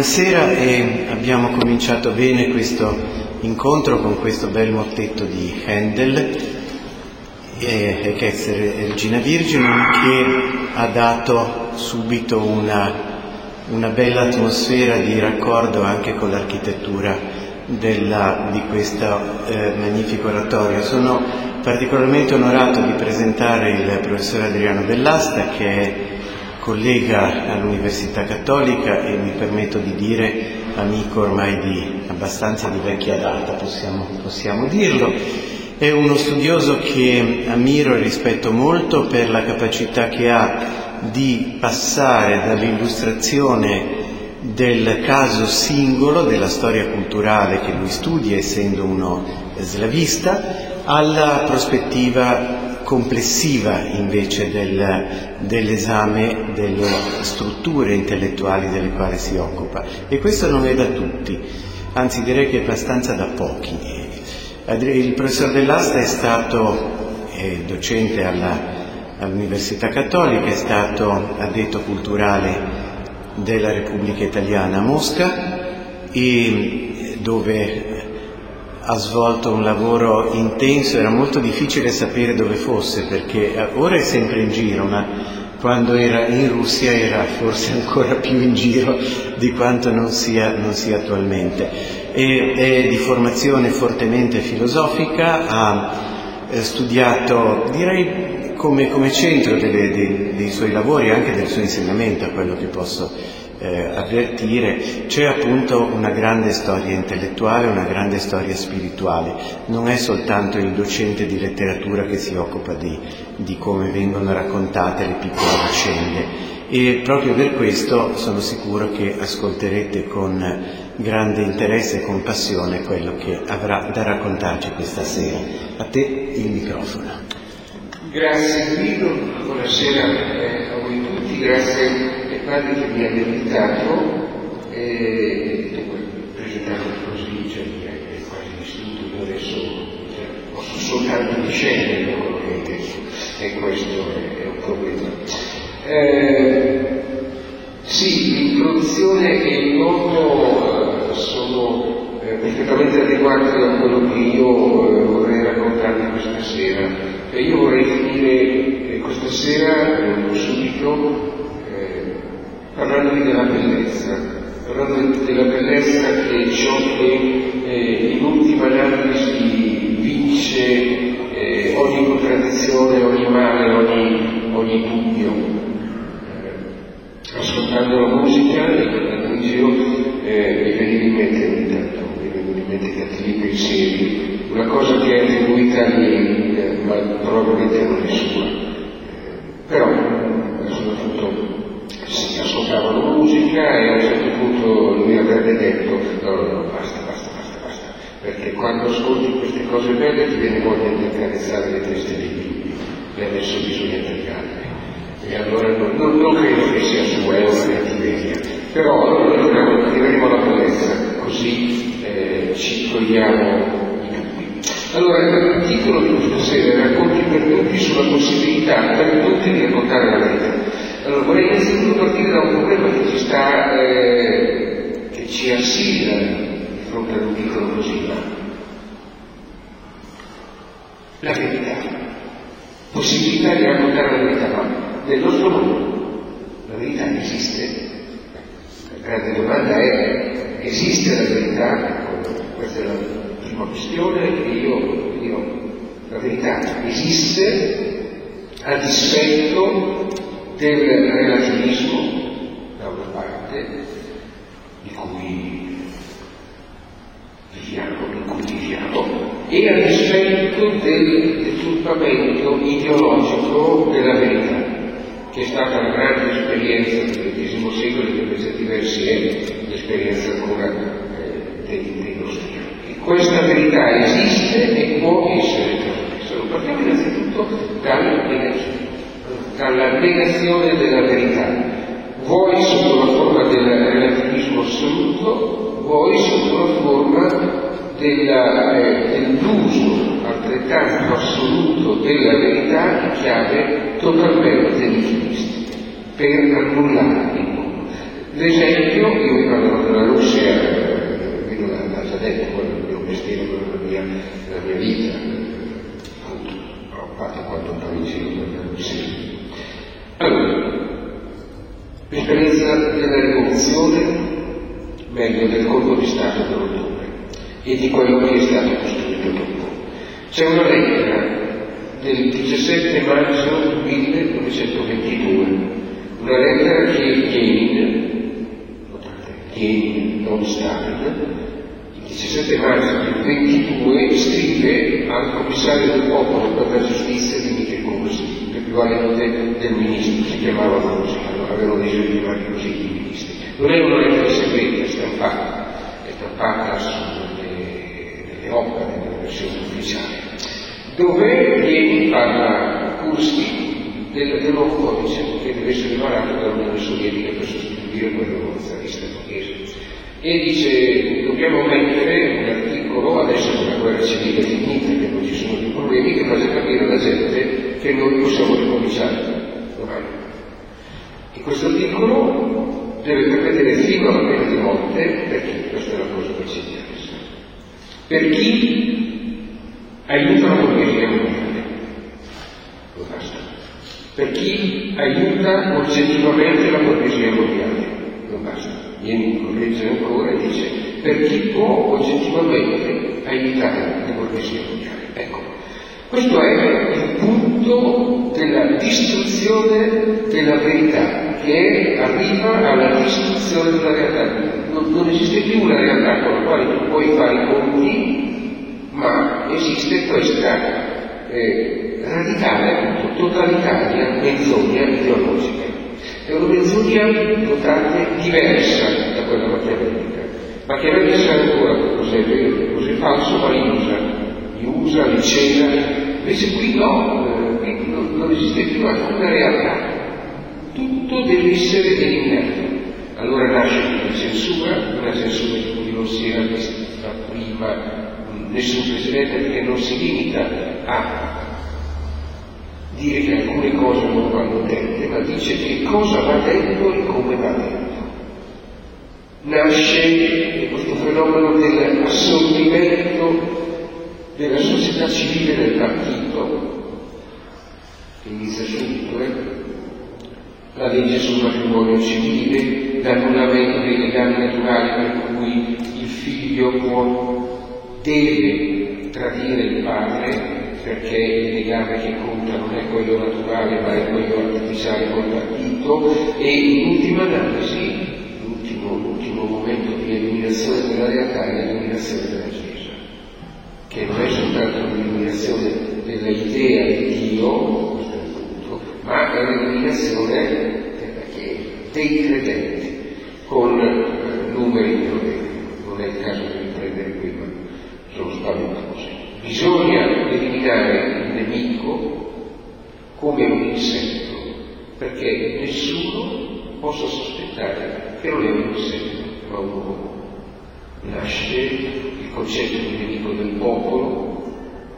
buonasera e abbiamo cominciato bene questo incontro con questo bel mottetto di Handel, eh, che Regina Virgine, che ha dato subito una, una bella atmosfera di raccordo anche con l'architettura della, di questo eh, magnifico oratorio. Sono particolarmente onorato di presentare il professor Adriano Bellasta, che è collega all'Università Cattolica e mi permetto di dire amico ormai di abbastanza di vecchia data, possiamo, possiamo dirlo. È uno studioso che ammiro e rispetto molto per la capacità che ha di passare dall'illustrazione del caso singolo della storia culturale che lui studia, essendo uno slavista, alla prospettiva complessiva invece del, dell'esame delle strutture intellettuali delle quali si occupa. E questo non è da tutti, anzi direi che è abbastanza da pochi. Il professor Dell'Asta è stato è docente alla, all'Università Cattolica, è stato addetto culturale della Repubblica Italiana a Mosca e dove ha svolto un lavoro intenso, era molto difficile sapere dove fosse perché ora è sempre in giro, ma quando era in Russia era forse ancora più in giro di quanto non sia, non sia attualmente. E, è di formazione fortemente filosofica, ha studiato, direi come, come centro delle, dei, dei suoi lavori anche del suo insegnamento, a quello che posso eh, avvertire, c'è appunto una grande storia intellettuale, una grande storia spirituale. Non è soltanto il docente di letteratura che si occupa di, di come vengono raccontate le piccole vicende. E proprio per questo sono sicuro che ascolterete con grande interesse e compassione quello che avrà da raccontarci questa sera. A te il microfono. Grazie Guido, buonasera a voi tutti, grazie padri che mi hanno invitato e presentato così, cioè è quasi distrutto, io adesso cioè, posso soltanto discendere da quello che hai detto e questo è, è un problema. Eh, ciò che eh, ultima analisi vince eh, ogni contraddizione, ogni male, ogni, ogni dubbio. Eh, ascoltando la musica e guardando in giro eh, mi veniva in mente ogni tanto, mi vengono in mente cattivi pensieri, una cosa che è attribuita a me, ma probabilmente non è sua. Quando ascolti queste cose belle ti viene voglia di accarezzare le teste dei bimbi e adesso bisogna tagliarle. E allora non, non, non credo che sia sua, è una cattiveria. Però allora arriveremo alla bellezza, così eh, ci togliamo allora, il titolo di questa sera Racconti per tutti sulla possibilità per tutti di raccontare la verità. Allora, vorrei innanzitutto partire da un problema che ci sta, eh, che ci assilla di fronte a un piccolo così, ma la verità, possibilità di raccontare la verità, ma nel nostro mondo la verità esiste? La grande domanda è, esiste la verità? Questa è la prima questione che io dirò. La verità esiste a dispetto del relativismo, da una parte, di cui viviamo, in cui viviamo, e a dispetto del deturpamento ideologico della verità, che è stata una grande esperienza del XX secolo e che per certi versi è l'esperienza ancora eh, dei nostri anni. Questa verità esiste e può essere trasmessa. Partiamo innanzitutto dalla negazione dalla negazione della verità, vuoi sotto la forma del relativismo assoluto, vuoi sotto la forma della, eh, dell'uso altrettanto assoluto della verità in chiave totalmente nichilistica, per annullare il mondo. L'esempio, io mi parlo della Russia, vedo l'ha già detto, quello il mio mestiere, della mia, della mia vita, appunto, ho fatto quanto giro per la Russia. Allora, l'esperienza della rivoluzione, meglio del colpo di Stato dell'ottobre e di quello che è stato costruito dopo. C'è una lettera del 17 maggio 1922, una lettera che Lenin, notate, non Stalin, il 17 maggio del 22 scrive al commissario del popolo per la giustizia Dimitri Kursi, l'equivalente del ministro, si chiamava così, allora avevano deciso di chiamare così i ministri. Non è una lettera segreta, stampata, è stampata sulle delle opere, nella versione ufficiale dove Lenin parla Kurski del, del codice che deve essere varato dall'Unione Sovietica per sostituire quello zarista borghese. E dice dobbiamo mettere un articolo, adesso con la guerra civile finita, che non ci sono più problemi, che faccia capire alla gente che noi possiamo ricominciare. E questo articolo deve prevedere fino alla pena di morte per chi? Questa è la cosa che ci interessa. Per chi aiuta la borghesia mondiale. Lo basta. Per chi aiuta oggettivamente la borghesia mondiale. Lo basta. Vieni corregge ancora e dice per chi può oggettivamente aiutare la borghesia mondiale. Ecco, questo è il punto della distruzione della verità, che arriva alla distruzione della realtà. Non, esiste più una realtà con la quale tu puoi fare i conti ma esiste questa eh, radicale, totalitaria menzogna ideologica. È una menzogna, notate, diversa da quella machiavellica. Machiavelli sa ancora cos'è vero, cos'è falso, ma li usa, li usa, li cela. Invece qui no, eh, qui non, non esiste più alcuna realtà. Tutto deve essere eliminato. Allora nasce una censura, una censura di cui non si era vista prima nessun Presidente che non si limita a dire che alcune cose non vanno dette, ma dice che cosa va detto e come va detto. Nasce questo fenomeno dell'assorbimento della società civile del partito, che inizia subito, eh? la legge sul matrimonio civile, l'annullamento dei legami naturali per cui il figlio può deve tradire il padre perché il legame che conta non è quello naturale ma è quello artificiale col partito e in ultima analisi l'ultimo, l'ultimo momento di eliminazione della realtà è l'eliminazione della Chiesa che non è soltanto l'eliminazione dell'idea di Dio ma è l'eliminazione dei credenti con eh, numeri non è il caso di riprendere qui ma sono spaventosi. Bisogna eliminare il nemico come un insetto, perché nessuno possa sospettare che non è un insetto, ma un uomo. Nasce il concetto di nemico del popolo,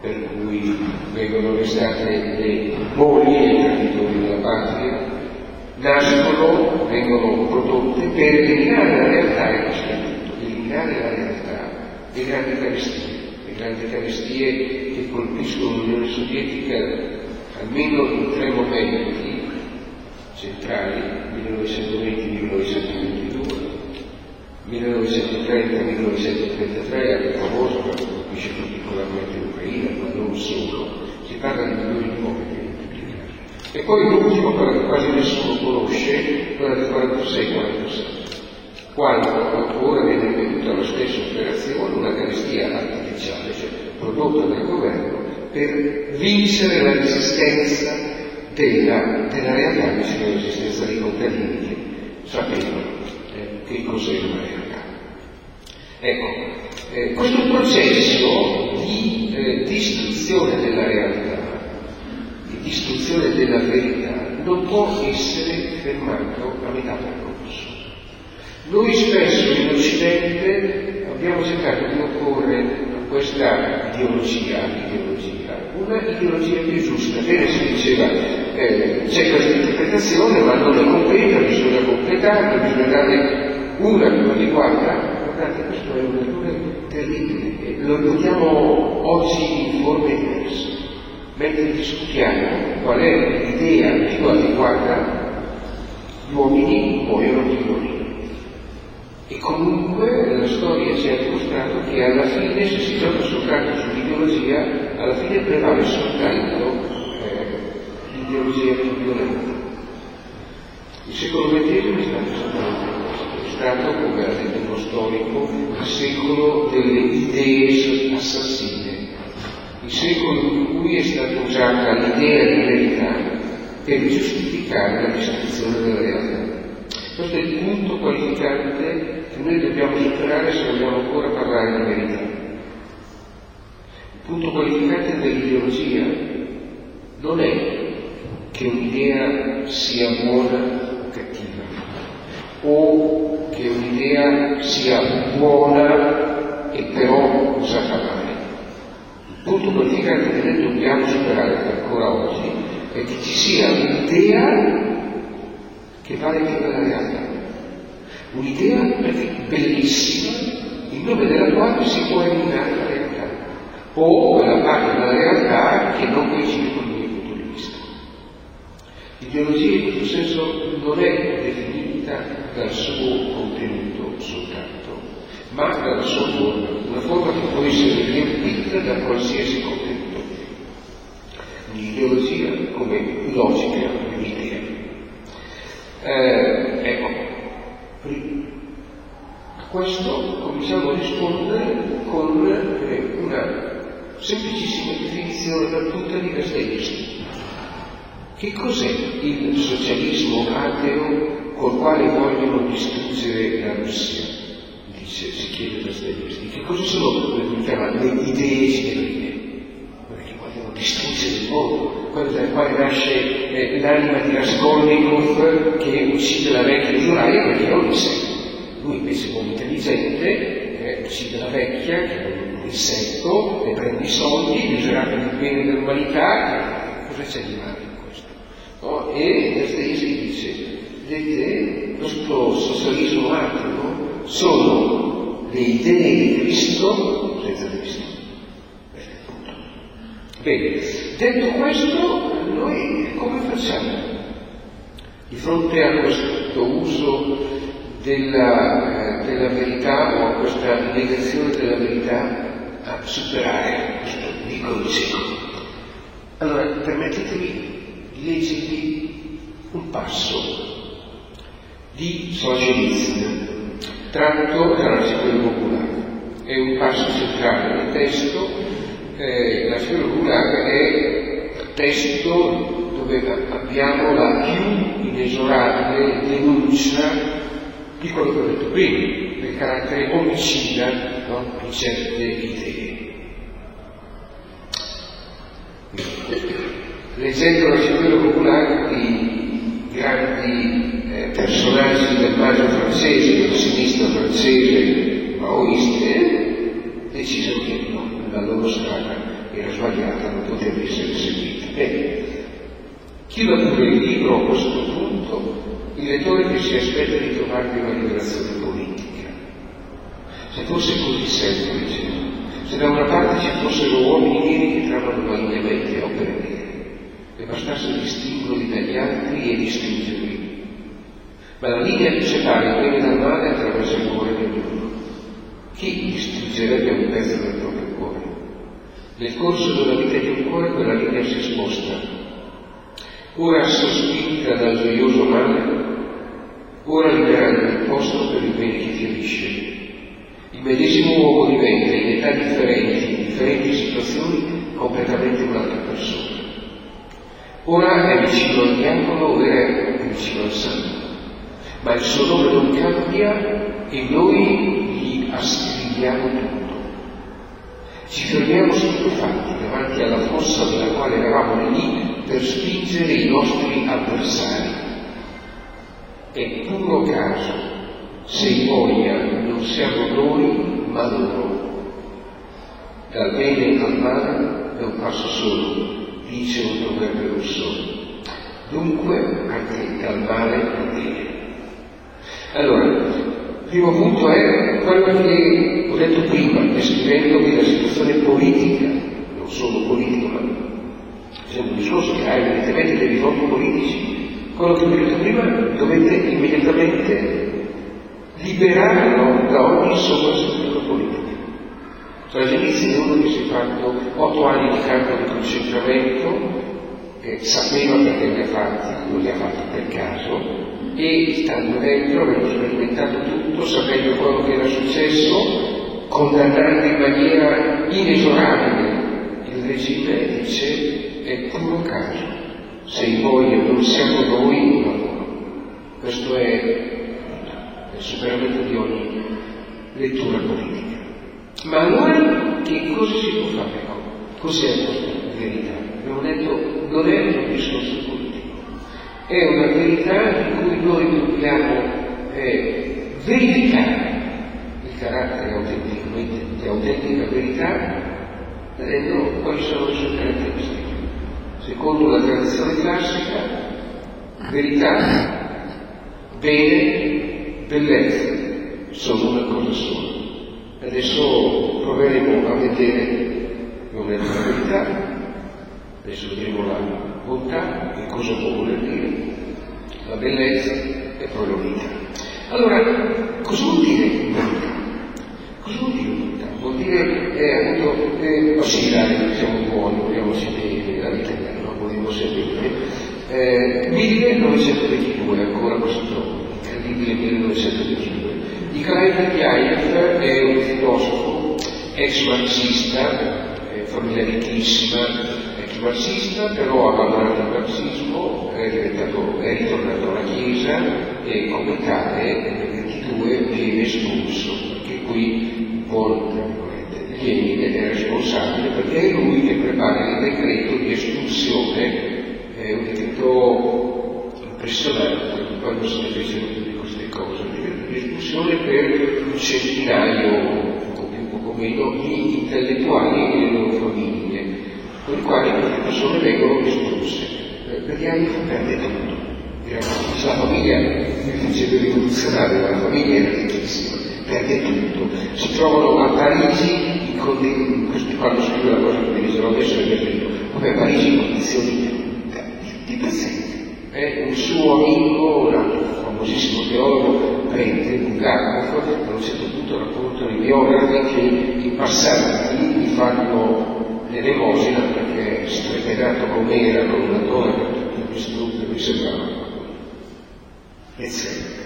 per cui vengono arrestate le mogli e i traditori della patria, nascono, vengono prodotte per eliminare la realtà e lo statuto, eliminare la realtà le grandi carestie, le grandi carestie che colpiscono l'Unione Sovietica almeno in tre momenti centrali, 1920-1922, 1930-1933, anche famoso perché colpisce particolarmente l'Ucraina, ma non solo, si parla di milioni di uomini e poi l'ultimo, quello che quasi nessuno conosce, quella del 46-47 quando ancora viene veduta la stessa operazione, una carestia artificiale, cioè prodotta dal governo, per vincere la resistenza della, della realtà vicino alla resistenza dei contadini che sapevano eh, che cos'era una realtà. Ecco, eh, questo processo di eh, distruzione della realtà, di distruzione della verità, non può essere fermato a metà percorso. Noi spesso in Occidente abbiamo cercato di opporre a questa ideologia, ideologia una ideologia più giusta. Bene si diceva, eh, c'è questa interpretazione, ma non è completa, bisogna completarla, bisogna dare una più adeguata. Guardate, questo è un errore terribile, lo notiamo oggi in forme diverse. Mentre discutiamo qual è l'idea più adeguata, gli uomini muoiono di gloria. E comunque la storia ci ha dimostrato che alla fine, se si gioca soltanto sull'ideologia, alla fine prevale soltanto eh, l'ideologia più violenta. Il secolo XX è stato esattamente è stato, come ha detto uno storico, il secolo delle idee assassine, il secolo in cui è stata usata l'idea di verità per giustificare la distruzione della realtà. Questo è il punto qualificante che noi dobbiamo superare se vogliamo ancora parlare di verità. Il punto qualificante dell'ideologia non è che un'idea sia buona o cattiva, o che un'idea sia buona e però usata male. Punto qualificante che noi dobbiamo superare ancora oggi è che ci sia un'idea che vale più della realtà un'idea bellissima in nome della quale si può eliminare la realtà o quella parte della realtà che non coincide con il mio punto di vista. L'ideologia in questo senso non è definita dal suo contenuto soltanto, ma dalla sua forma, una forma che può essere riempita da qualsiasi contenuto. L'ideologia come logica, un'idea. Eh, ecco, a questo cominciamo a rispondere con eh, una semplicissima definizione battuta di Dostoevsky. Che cos'è il socialismo ateo col quale vogliono distruggere la Russia? Dice, si chiede Dostoevsky. Che cosa sono le idee genuine? Che vogliono distruggere il mondo, quello dal quale nasce eh, l'anima di Raskolnikov che uccide la vecchia Uriah perché non li segue. Lui invece è un intelligente, eh, uccide la vecchia, che è un insetto, e prende i soldi, misurare per il bene dell'umanità, cosa c'è di male in questo? No? E Dostoevsky dice, vedete, questo socialismo ateo sono le idee di Cristo senza Cristo. Bene, detto questo, noi come facciamo? Di fronte a questo uso della, eh, della verità o a questa negazione della verità a superare questo piccolo cieco. Allora, permettetemi di leggervi un passo di Solzhenitsyn, tratto dalla Scuola Popolare. È un passo centrale del testo, eh, la Scuola Popolare è testo dove abbiamo la più inesorabile denuncia di quello che ho detto prima, del carattere omicida no? di certe idee. Leggendo la figura popolare di grandi eh, personaggi del maggio francese, sinistra francese, maoiste, decisero che no, la loro strada era sbagliata, non poteva essere seguita. Bene, chi va pure il libro a questo punto il lettore che si aspetta di trovarvi una liberazione politica. Se fosse così semplice, se da una parte ci fossero uomini neri che trovano validemente opere nere, e bastasse distinguerli dagli altri e distruggerli. Ma la linea dal male attraverso il cuore di ognuno. Chi distruggerebbe un pezzo del proprio cuore? Nel corso della vita di un cuore quella linea si sposta ora sospinta dal gioioso male, ora liberando il posto per il bene che ferisce. Il medesimo uomo diventa in età differenti, in differenti situazioni, completamente un'altra persona. Ora è vicino al diavolo, ora è vicino al santo, ma il suo nome non cambia e noi gli ascriviamo tutto. Ci fermiamo stupefatti davanti alla fossa nella quale eravamo lì per spingere i nostri avversari. È puro caso se in voglia non siamo noi ma loro. Dal bene al male, è un passo solo, dice un proverbio russo. Dunque, anche dal male al bene. Allora, il primo punto è quello che ho detto prima, descrivendovi la situazione politica, non solo politica, ma c'è un discorso che ha evidentemente dei risvolti politici, quello che ho detto prima dovete immediatamente liberarlo da ogni sovrassettura politica. Cioè all'inizio è uno che si è fatto otto anni di campo di concentramento, sapeva perché li ha fatti, non li ha fatti per caso, e stando dentro aveva sperimentato tutto, sapendo quello che era successo, condannando in maniera inesorabile il regime, dice è puro caso. Se voi e non siamo noi, no. Questo è il superamento di ogni lettura politica. Ma allora che cosa si può fare? Cos'è questa verità? Abbiamo detto non è un discorso politico, è una verità di cui noi dobbiamo eh, verificare il carattere autentico, di autentica verità, vedendo quali sono le sue caratteristiche. Secondo la tradizione classica, verità, bene, bellezza sono una cosa sola. Adesso proveremo a vedere non è la verità, adesso vedremo la bontà, che cosa può voler dire, la bellezza e poi la vita. Allora, cosa vuol dire bontà? Cosa vuol dire bontà? Vuol dire, eh, appunto, eh, oh sì, siamo buoni, vogliamo sapere la vita non vogliamo sapere. Eh, 1922, ancora questo incredibile 1922. Nikolai Berdyaev è un filosofo ex marxista, eh, famiglia ricchissima, marxista, però ha abbandonato il marxismo, è, è ritornato alla Chiesa e come tale nel 22 viene espulso, perché qui Lenin è responsabile perché è lui che prepara il decreto di espulsione, è un decreto impressionante quando si fecero tutte queste cose, un decreto di espulsione per un centinaio, un po' più, un po' meno, di intellettuali e le loro famiglie, con i quali queste persone vengono espulse. Vediamo che perde tutto. La famiglia è principio rivoluzionario, ma la famiglia è ricchissima, perde tutto. Si trovano a Parigi in questi quando scrive la cosa che dicevo adesso è Berlino, come a Parigi in condizioni di, pazienza. Eh, un suo amico, un famosissimo teologo, prende Bulgakov, a un certo punto raccontano i biografi che in passato gli fanno l'elemosina perché strepedato come era con una tutte le distrutte, mi sembrava eccetera.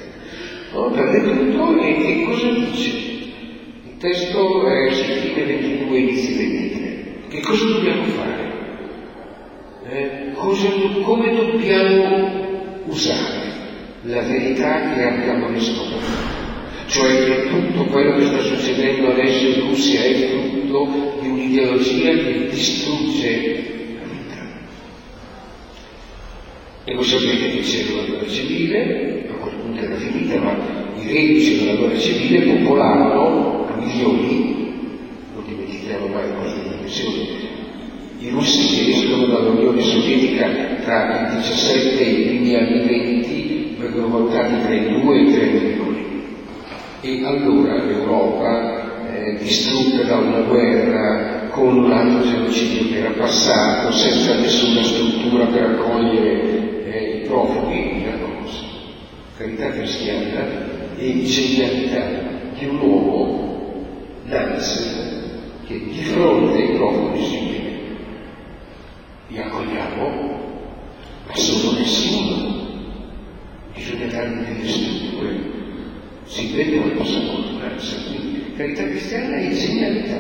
Allora prende tutto e che cosa dice? Il testo è su fine 22 inizi 23. Che cosa dobbiamo fare? Eh, cosa, come dobbiamo usare la verità che abbiamo riscoperto? Cioè che tutto quello che sta succedendo adesso in Russia è frutto di un'ideologia che distrugge la vita. E voi sapete che c'è la guerra civile, a quel punto era finita, ma i reduci della guerra civile popolarono a milioni, non dimentichiamo mai questa dimensione, i russi che escono dall'Unione Sovietica tra il 17 e i primi anni 20 vengono valutati tra i 2 e i 3 milioni. E allora l'Europa, eh, distrutta da una guerra, con un altro genocidio che era passato, senza nessuna struttura per accogliere eh, i profughi, una cosa. Carità cristiana e genialità di un uomo, Nansen, che di fronte ai profughi si dice li accogliamo, ma sono nessuno. Bisogna dargli delle strutture. Si vede una cosa culturale, quindi carità cristiana e genialità.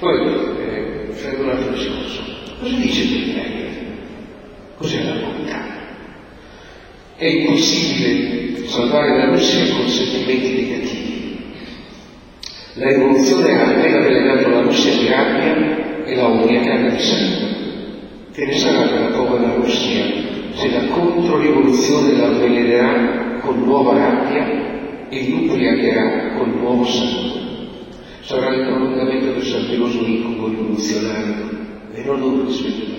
Poi eh, faremo un altro discorso. Cosa dice Biblia? Cos'è la bontà? È impossibile salvare la Russia con sentimenti negativi. La rivoluzione ha appena avvelenato la Russia di rabbia e la ubriacata di sangue. Che ne sarà della povera Russia se la controrivoluzione la avvelenerà con nuova rabbia e l'ubriacherà con nuovo sangue? Sarà il prolungamento del savioso incubo rivoluzionario e non loro rispetto a